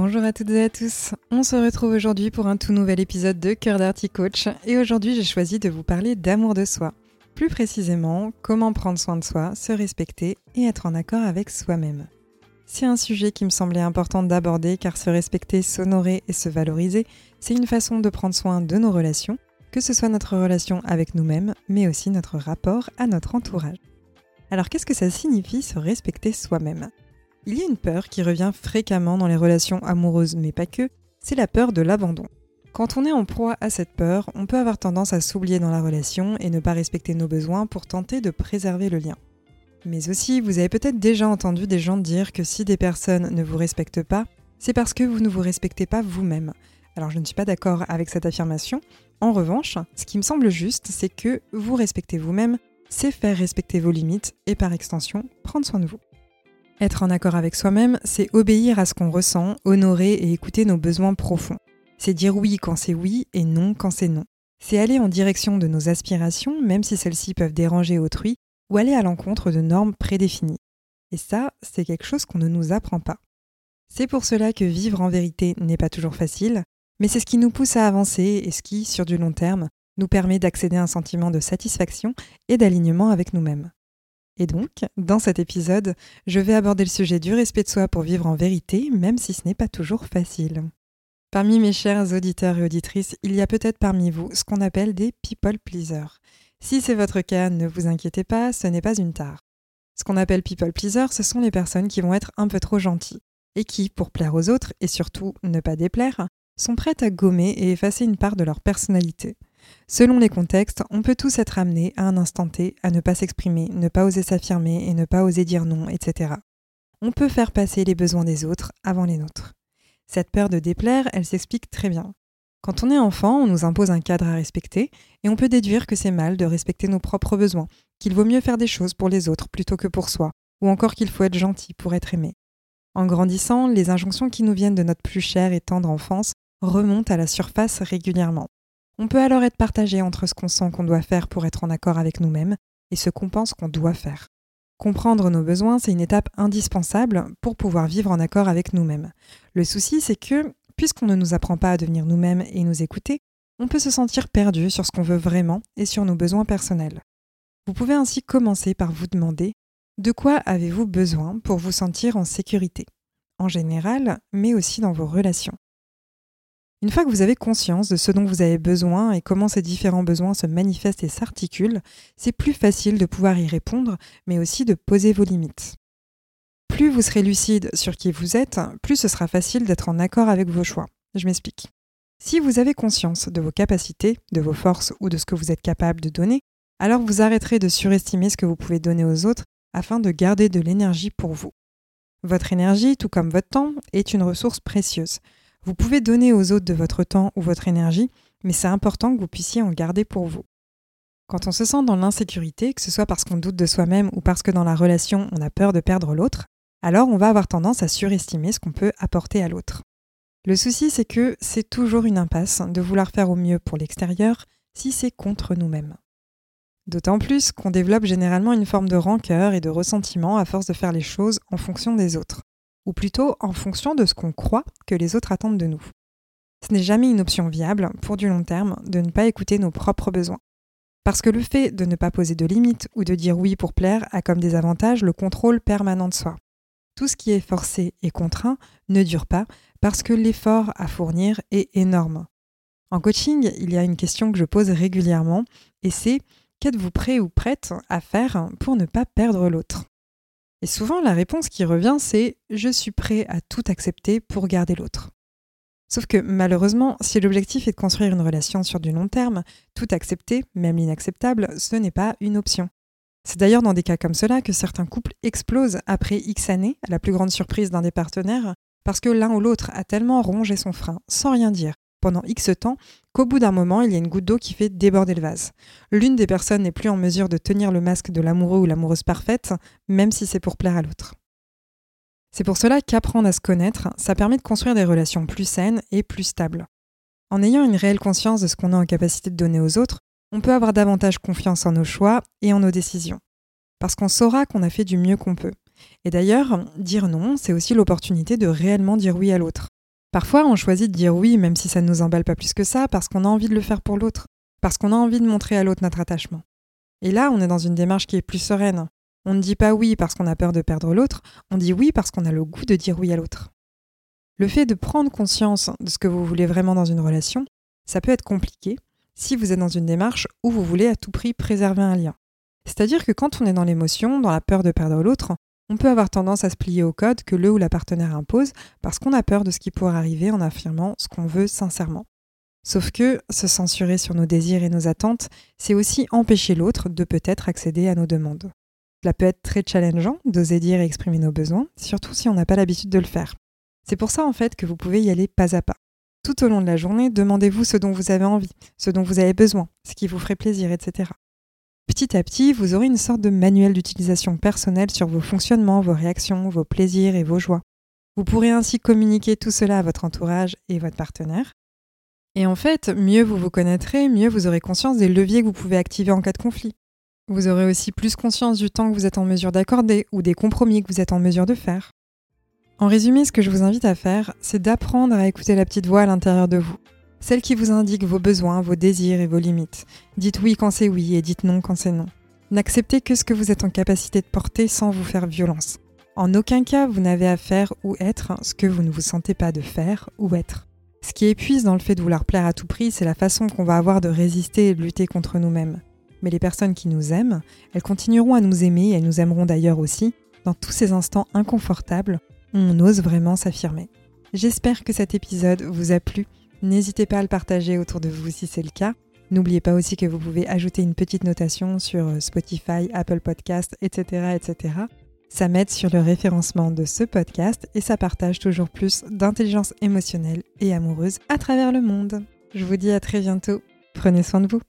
Bonjour à toutes et à tous. On se retrouve aujourd'hui pour un tout nouvel épisode de Cœur d'Arty Coach et aujourd'hui j'ai choisi de vous parler d'amour de soi. Plus précisément, comment prendre soin de soi, se respecter et être en accord avec soi-même. C'est un sujet qui me semblait important d'aborder car se respecter, s'honorer et se valoriser, c'est une façon de prendre soin de nos relations, que ce soit notre relation avec nous-mêmes, mais aussi notre rapport à notre entourage. Alors qu'est-ce que ça signifie se respecter soi-même? Il y a une peur qui revient fréquemment dans les relations amoureuses, mais pas que, c'est la peur de l'abandon. Quand on est en proie à cette peur, on peut avoir tendance à s'oublier dans la relation et ne pas respecter nos besoins pour tenter de préserver le lien. Mais aussi, vous avez peut-être déjà entendu des gens dire que si des personnes ne vous respectent pas, c'est parce que vous ne vous respectez pas vous-même. Alors je ne suis pas d'accord avec cette affirmation. En revanche, ce qui me semble juste, c'est que vous respectez vous-même, c'est faire respecter vos limites et par extension, prendre soin de vous. Être en accord avec soi-même, c'est obéir à ce qu'on ressent, honorer et écouter nos besoins profonds. C'est dire oui quand c'est oui et non quand c'est non. C'est aller en direction de nos aspirations, même si celles-ci peuvent déranger autrui, ou aller à l'encontre de normes prédéfinies. Et ça, c'est quelque chose qu'on ne nous apprend pas. C'est pour cela que vivre en vérité n'est pas toujours facile, mais c'est ce qui nous pousse à avancer et ce qui, sur du long terme, nous permet d'accéder à un sentiment de satisfaction et d'alignement avec nous-mêmes. Et donc, dans cet épisode, je vais aborder le sujet du respect de soi pour vivre en vérité, même si ce n'est pas toujours facile. Parmi mes chers auditeurs et auditrices, il y a peut-être parmi vous ce qu'on appelle des people pleasers. Si c'est votre cas, ne vous inquiétez pas, ce n'est pas une tare. Ce qu'on appelle people pleasers, ce sont les personnes qui vont être un peu trop gentilles et qui, pour plaire aux autres et surtout ne pas déplaire, sont prêtes à gommer et effacer une part de leur personnalité. Selon les contextes, on peut tous être amenés à un instant T à ne pas s'exprimer, ne pas oser s'affirmer et ne pas oser dire non, etc. On peut faire passer les besoins des autres avant les nôtres. Cette peur de déplaire, elle s'explique très bien. Quand on est enfant, on nous impose un cadre à respecter et on peut déduire que c'est mal de respecter nos propres besoins, qu'il vaut mieux faire des choses pour les autres plutôt que pour soi, ou encore qu'il faut être gentil pour être aimé. En grandissant, les injonctions qui nous viennent de notre plus chère et tendre enfance remontent à la surface régulièrement. On peut alors être partagé entre ce qu'on sent qu'on doit faire pour être en accord avec nous-mêmes et ce qu'on pense qu'on doit faire. Comprendre nos besoins, c'est une étape indispensable pour pouvoir vivre en accord avec nous-mêmes. Le souci, c'est que, puisqu'on ne nous apprend pas à devenir nous-mêmes et nous écouter, on peut se sentir perdu sur ce qu'on veut vraiment et sur nos besoins personnels. Vous pouvez ainsi commencer par vous demander de quoi avez-vous besoin pour vous sentir en sécurité, en général, mais aussi dans vos relations. Une fois que vous avez conscience de ce dont vous avez besoin et comment ces différents besoins se manifestent et s'articulent, c'est plus facile de pouvoir y répondre, mais aussi de poser vos limites. Plus vous serez lucide sur qui vous êtes, plus ce sera facile d'être en accord avec vos choix. Je m'explique. Si vous avez conscience de vos capacités, de vos forces ou de ce que vous êtes capable de donner, alors vous arrêterez de surestimer ce que vous pouvez donner aux autres afin de garder de l'énergie pour vous. Votre énergie, tout comme votre temps, est une ressource précieuse. Vous pouvez donner aux autres de votre temps ou votre énergie, mais c'est important que vous puissiez en garder pour vous. Quand on se sent dans l'insécurité, que ce soit parce qu'on doute de soi-même ou parce que dans la relation on a peur de perdre l'autre, alors on va avoir tendance à surestimer ce qu'on peut apporter à l'autre. Le souci c'est que c'est toujours une impasse de vouloir faire au mieux pour l'extérieur si c'est contre nous-mêmes. D'autant plus qu'on développe généralement une forme de rancœur et de ressentiment à force de faire les choses en fonction des autres ou plutôt en fonction de ce qu'on croit que les autres attendent de nous. Ce n'est jamais une option viable, pour du long terme, de ne pas écouter nos propres besoins. Parce que le fait de ne pas poser de limites ou de dire oui pour plaire a comme désavantage le contrôle permanent de soi. Tout ce qui est forcé et contraint ne dure pas parce que l'effort à fournir est énorme. En coaching, il y a une question que je pose régulièrement et c'est qu'êtes-vous prêt ou prête à faire pour ne pas perdre l'autre? Et souvent, la réponse qui revient, c'est je suis prêt à tout accepter pour garder l'autre. Sauf que malheureusement, si l'objectif est de construire une relation sur du long terme, tout accepter, même l'inacceptable, ce n'est pas une option. C'est d'ailleurs dans des cas comme cela que certains couples explosent après X années, à la plus grande surprise d'un des partenaires, parce que l'un ou l'autre a tellement rongé son frein, sans rien dire, pendant X temps, qu'au bout d'un moment, il y a une goutte d'eau qui fait déborder le vase. L'une des personnes n'est plus en mesure de tenir le masque de l'amoureux ou l'amoureuse parfaite, même si c'est pour plaire à l'autre. C'est pour cela qu'apprendre à se connaître, ça permet de construire des relations plus saines et plus stables. En ayant une réelle conscience de ce qu'on a en capacité de donner aux autres, on peut avoir davantage confiance en nos choix et en nos décisions. Parce qu'on saura qu'on a fait du mieux qu'on peut. Et d'ailleurs, dire non, c'est aussi l'opportunité de réellement dire oui à l'autre. Parfois, on choisit de dire oui, même si ça ne nous emballe pas plus que ça, parce qu'on a envie de le faire pour l'autre, parce qu'on a envie de montrer à l'autre notre attachement. Et là, on est dans une démarche qui est plus sereine. On ne dit pas oui parce qu'on a peur de perdre l'autre, on dit oui parce qu'on a le goût de dire oui à l'autre. Le fait de prendre conscience de ce que vous voulez vraiment dans une relation, ça peut être compliqué si vous êtes dans une démarche où vous voulez à tout prix préserver un lien. C'est-à-dire que quand on est dans l'émotion, dans la peur de perdre l'autre, on peut avoir tendance à se plier au code que le ou la partenaire impose parce qu'on a peur de ce qui pourrait arriver en affirmant ce qu'on veut sincèrement. Sauf que se censurer sur nos désirs et nos attentes, c'est aussi empêcher l'autre de peut-être accéder à nos demandes. Cela peut être très challengeant d'oser dire et exprimer nos besoins, surtout si on n'a pas l'habitude de le faire. C'est pour ça en fait que vous pouvez y aller pas à pas. Tout au long de la journée, demandez-vous ce dont vous avez envie, ce dont vous avez besoin, ce qui vous ferait plaisir, etc. Petit à petit, vous aurez une sorte de manuel d'utilisation personnelle sur vos fonctionnements, vos réactions, vos plaisirs et vos joies. Vous pourrez ainsi communiquer tout cela à votre entourage et votre partenaire. Et en fait, mieux vous vous connaîtrez, mieux vous aurez conscience des leviers que vous pouvez activer en cas de conflit. Vous aurez aussi plus conscience du temps que vous êtes en mesure d'accorder ou des compromis que vous êtes en mesure de faire. En résumé, ce que je vous invite à faire, c'est d'apprendre à écouter la petite voix à l'intérieur de vous celle qui vous indique vos besoins, vos désirs et vos limites. Dites oui quand c'est oui et dites non quand c'est non. N'acceptez que ce que vous êtes en capacité de porter sans vous faire violence. En aucun cas, vous n'avez à faire ou être ce que vous ne vous sentez pas de faire ou être. Ce qui épuise dans le fait de vouloir plaire à tout prix, c'est la façon qu'on va avoir de résister et de lutter contre nous-mêmes. Mais les personnes qui nous aiment, elles continueront à nous aimer et elles nous aimeront d'ailleurs aussi, dans tous ces instants inconfortables où on ose vraiment s'affirmer. J'espère que cet épisode vous a plu N'hésitez pas à le partager autour de vous si c'est le cas. N'oubliez pas aussi que vous pouvez ajouter une petite notation sur euh, Spotify, Apple Podcast, etc. etc. Ça m'aide sur le référencement de ce podcast et ça partage toujours plus d'intelligence émotionnelle et amoureuse à travers le monde. Je vous dis à très bientôt. Prenez soin de vous.